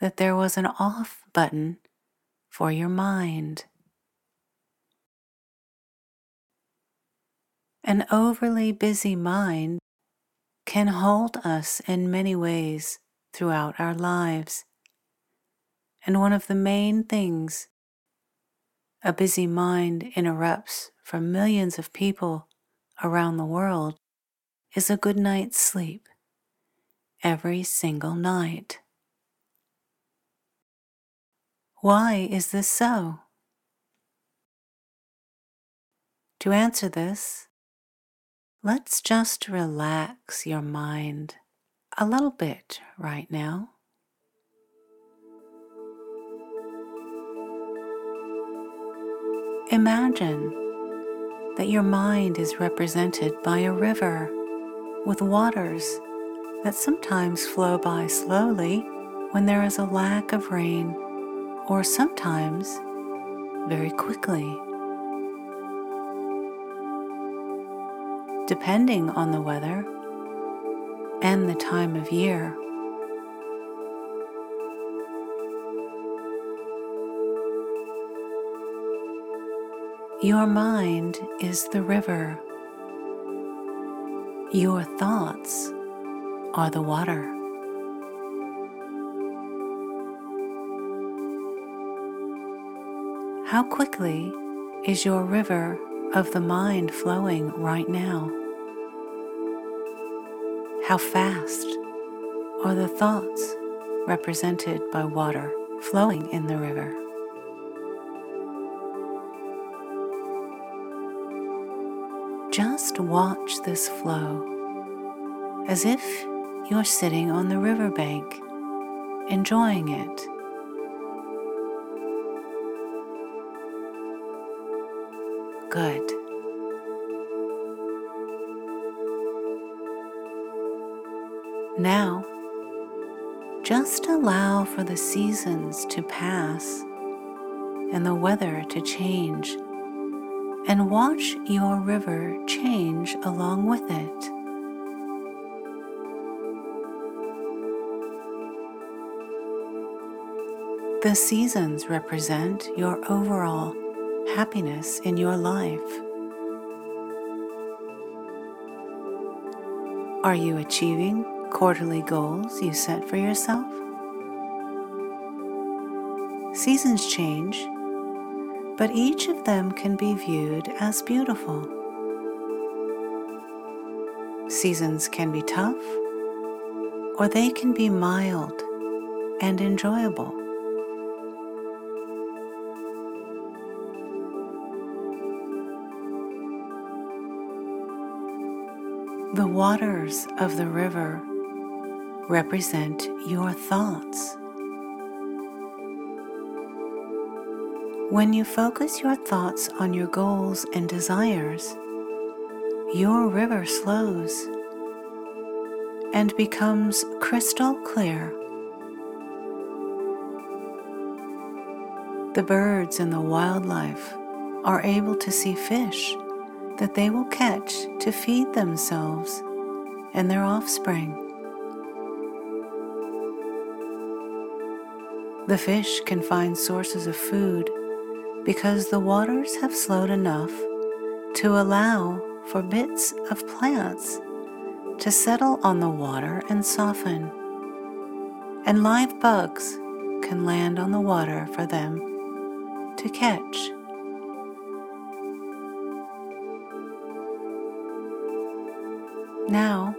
that there was an off button for your mind. An overly busy mind can hold us in many ways throughout our lives. And one of the main things a busy mind interrupts from millions of people around the world is a good night's sleep every single night. Why is this so? To answer this, let's just relax your mind a little bit right now. Imagine that your mind is represented by a river with waters that sometimes flow by slowly when there is a lack of rain or sometimes very quickly. Depending on the weather and the time of year. Your mind is the river. Your thoughts are the water. How quickly is your river of the mind flowing right now? How fast are the thoughts represented by water flowing in the river? Just watch this flow as if you're sitting on the riverbank, enjoying it. Good. Now, just allow for the seasons to pass and the weather to change, and watch your river change along with it. The seasons represent your overall happiness in your life? Are you achieving quarterly goals you set for yourself? Seasons change, but each of them can be viewed as beautiful. Seasons can be tough, or they can be mild and enjoyable. Waters of the river represent your thoughts. When you focus your thoughts on your goals and desires, your river slows and becomes crystal clear. The birds and the wildlife are able to see fish that they will catch to feed themselves and their offspring. The fish can find sources of food because the waters have slowed enough to allow for bits of plants to settle on the water and soften. And live bugs can land on the water for them to catch. Now,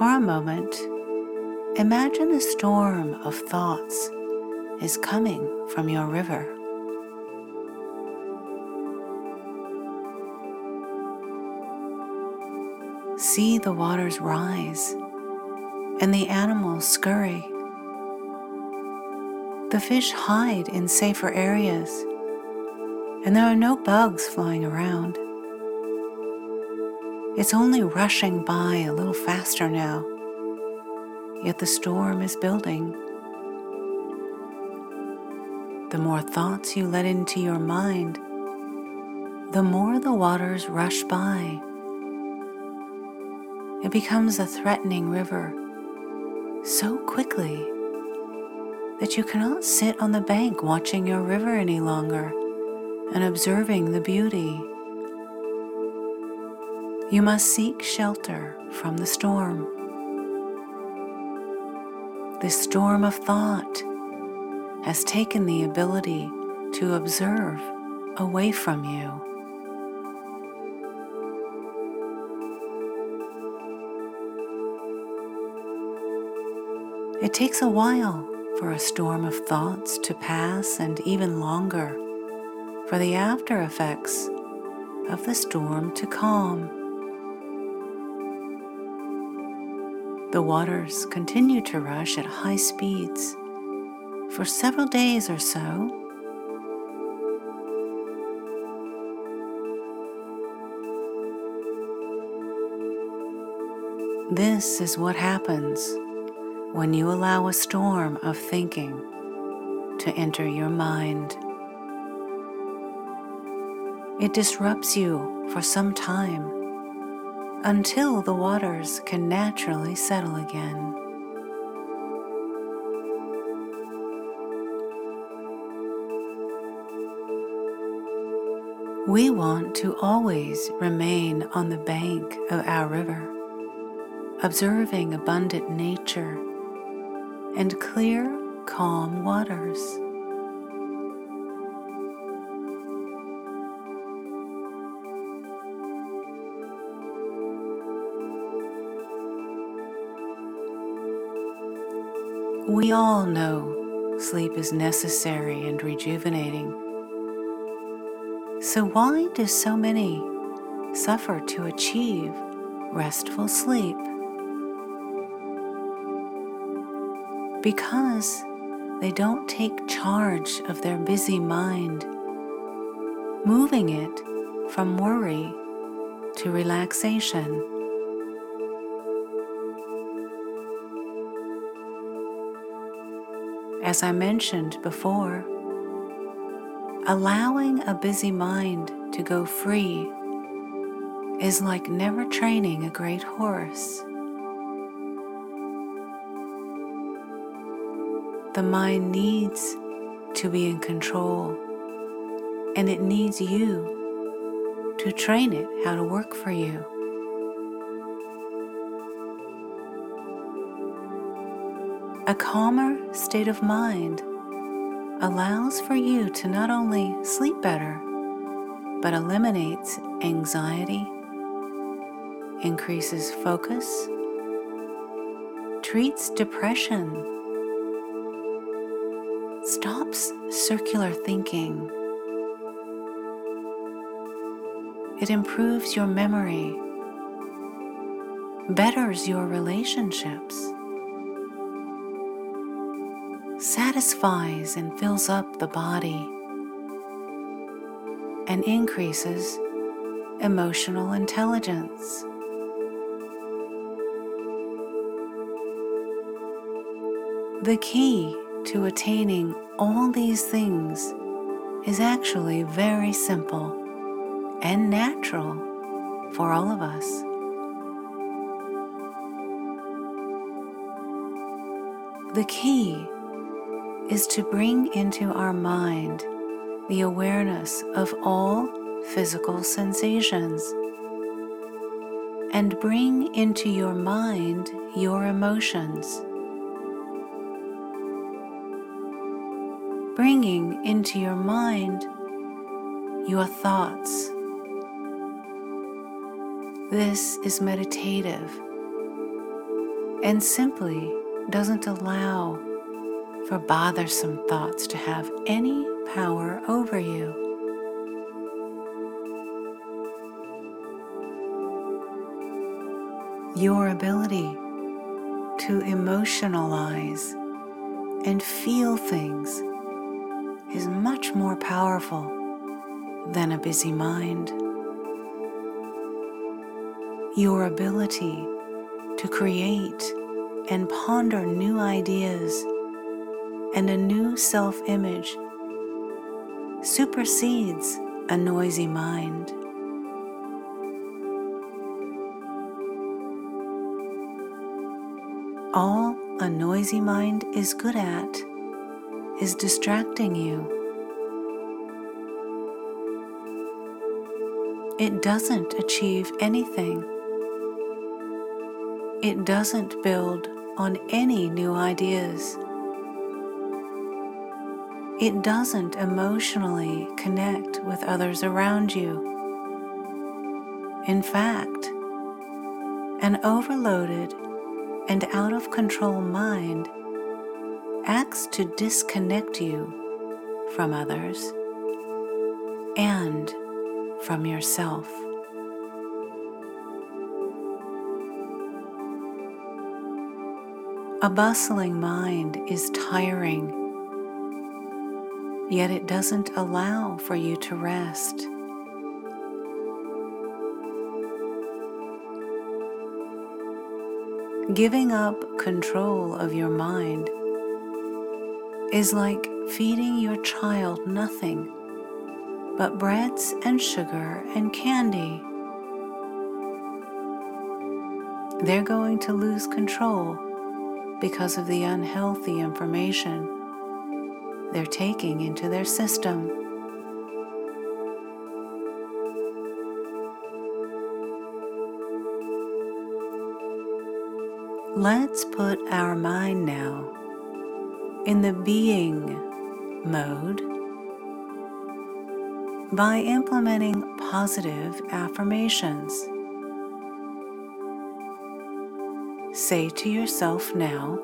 for a moment, imagine a storm of thoughts is coming from your river. See the waters rise and the animals scurry. The fish hide in safer areas, and there are no bugs flying around. It's only rushing by a little faster now, yet the storm is building. The more thoughts you let into your mind, the more the waters rush by. It becomes a threatening river so quickly that you cannot sit on the bank watching your river any longer and observing the beauty. You must seek shelter from the storm. This storm of thought has taken the ability to observe away from you. It takes a while for a storm of thoughts to pass, and even longer for the after effects of the storm to calm. The waters continue to rush at high speeds for several days or so. This is what happens when you allow a storm of thinking to enter your mind. It disrupts you for some time until the waters can naturally settle again. We want to always remain on the bank of our river, observing abundant nature and clear, calm waters. We all know sleep is necessary and rejuvenating. So, why do so many suffer to achieve restful sleep? because they don't take charge of their busy mind, moving it from worry to relaxation. As I mentioned before, allowing a busy mind to go free is like never training a great horse. The mind needs to be in control, and it needs you to train it how to work for you. A calmer state of mind allows for you to not only sleep better, but eliminates anxiety, increases focus, treats depression stops circular thinking. It improves your memory, betters your relationships, satisfies and fills up the body, and increases emotional intelligence. The key to attaining all these things is actually very simple and natural for all of us. The key is to bring into our mind the awareness of all physical sensations and bring into your mind your emotions. bringing into your mind your thoughts. This is meditative and simply doesn't allow for bothersome thoughts to have any power over you. Your ability to emotionalize and feel things is much more powerful than a busy mind. Your ability to create and ponder new ideas and a new self image supersedes a noisy mind. All a noisy mind is good at is distracting you. It doesn't achieve anything. It doesn't build on any new ideas. It doesn't emotionally connect with others around you. In fact, an overloaded and out of control mind acts to disconnect you from others and from yourself. A bustling mind is tiring yet it doesn't allow for you to rest. Giving up control of your mind is like feeding your child nothing but breads and sugar and candy. They're going to lose control because of the unhealthy information they're taking into their system. Let's put our mind now in the being mode by implementing positive affirmations. Say to yourself now,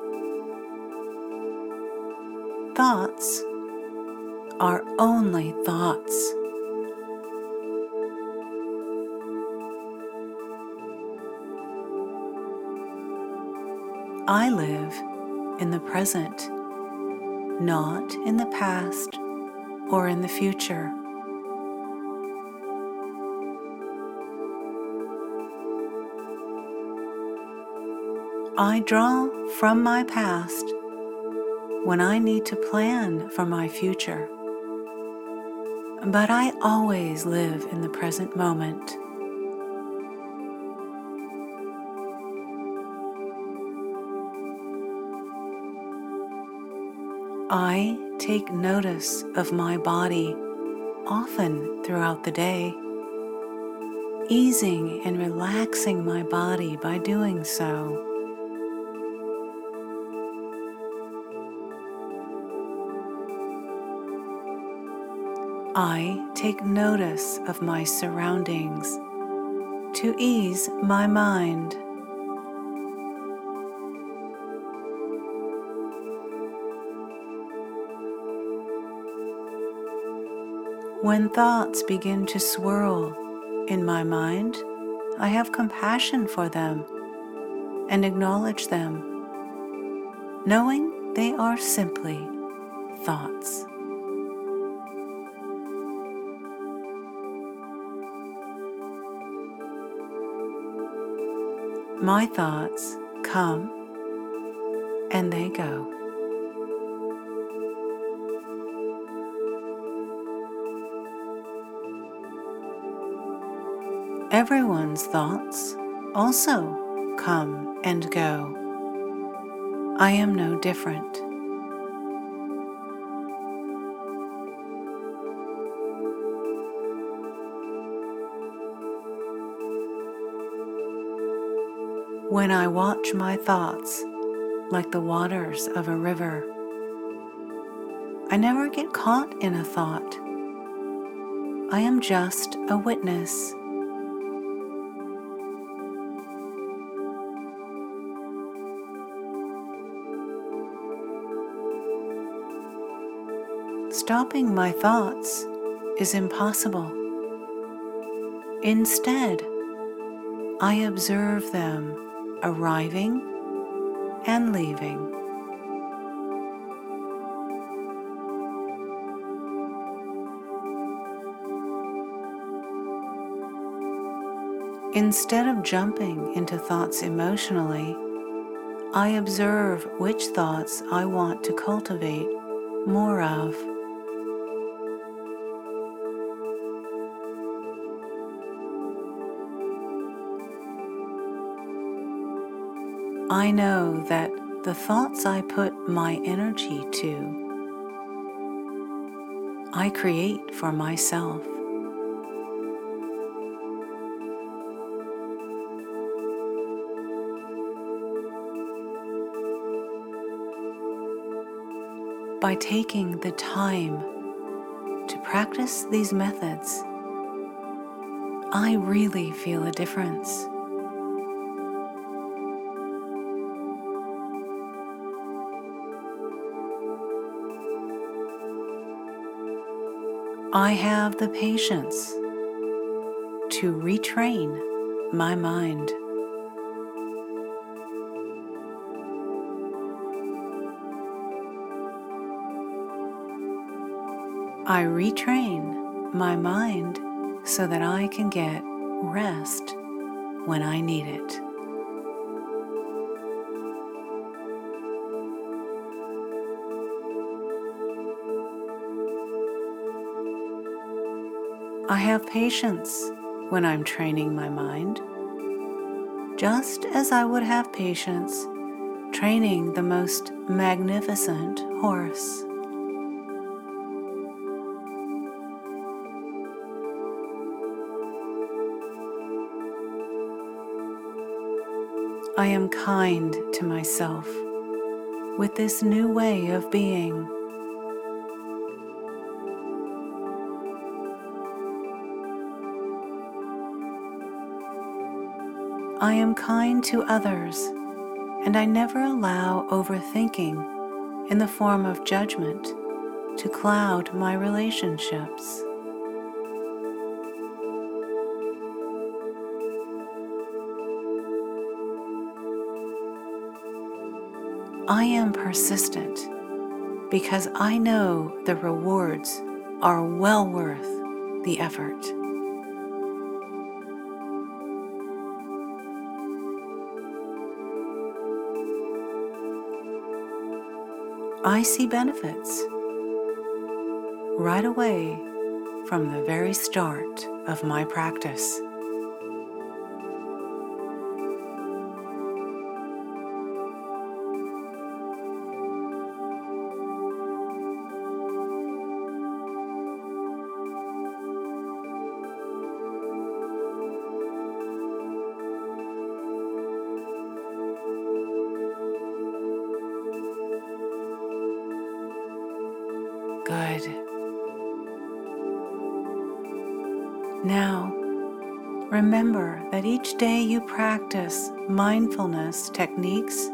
thoughts are only thoughts. I live in the present, not in the past or in the future. I draw from my past when I need to plan for my future. But I always live in the present moment. I take notice of my body often throughout the day, easing and relaxing my body by doing so. I take notice of my surroundings to ease my mind. When thoughts begin to swirl in my mind, I have compassion for them and acknowledge them, knowing they are simply thoughts. My thoughts come and they go. Everyone's thoughts also come and go. I am no different. When I watch my thoughts like the waters of a river. I never get caught in a thought. I am just a witness. Stopping my thoughts is impossible. Instead, I observe them arriving and leaving. Instead of jumping into thoughts emotionally, I observe which thoughts I want to cultivate more of. I know that the thoughts I put my energy to, I create for myself. By taking the time to practice these methods, I really feel a difference. I have the patience to retrain my mind. I retrain my mind so that I can get rest when I need it. I have patience when I'm training my mind, just as I would have patience training the most magnificent horse. I am kind to myself with this new way of being. I am kind to others, and I never allow overthinking in the form of judgment to cloud my relationships. I am persistent because I know the rewards are well worth the effort. I see benefits right away from the very start of my practice. Now, remember that each day you practice mindfulness techniques,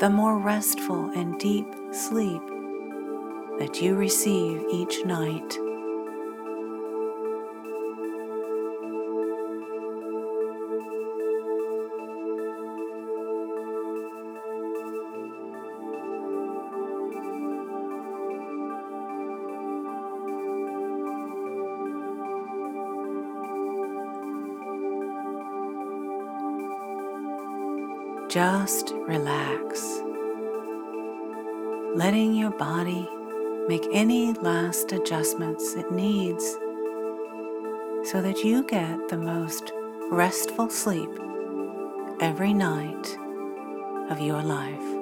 the more restful and deep sleep that you receive each night. Just relax, letting your body make any last adjustments it needs so that you get the most restful sleep every night of your life.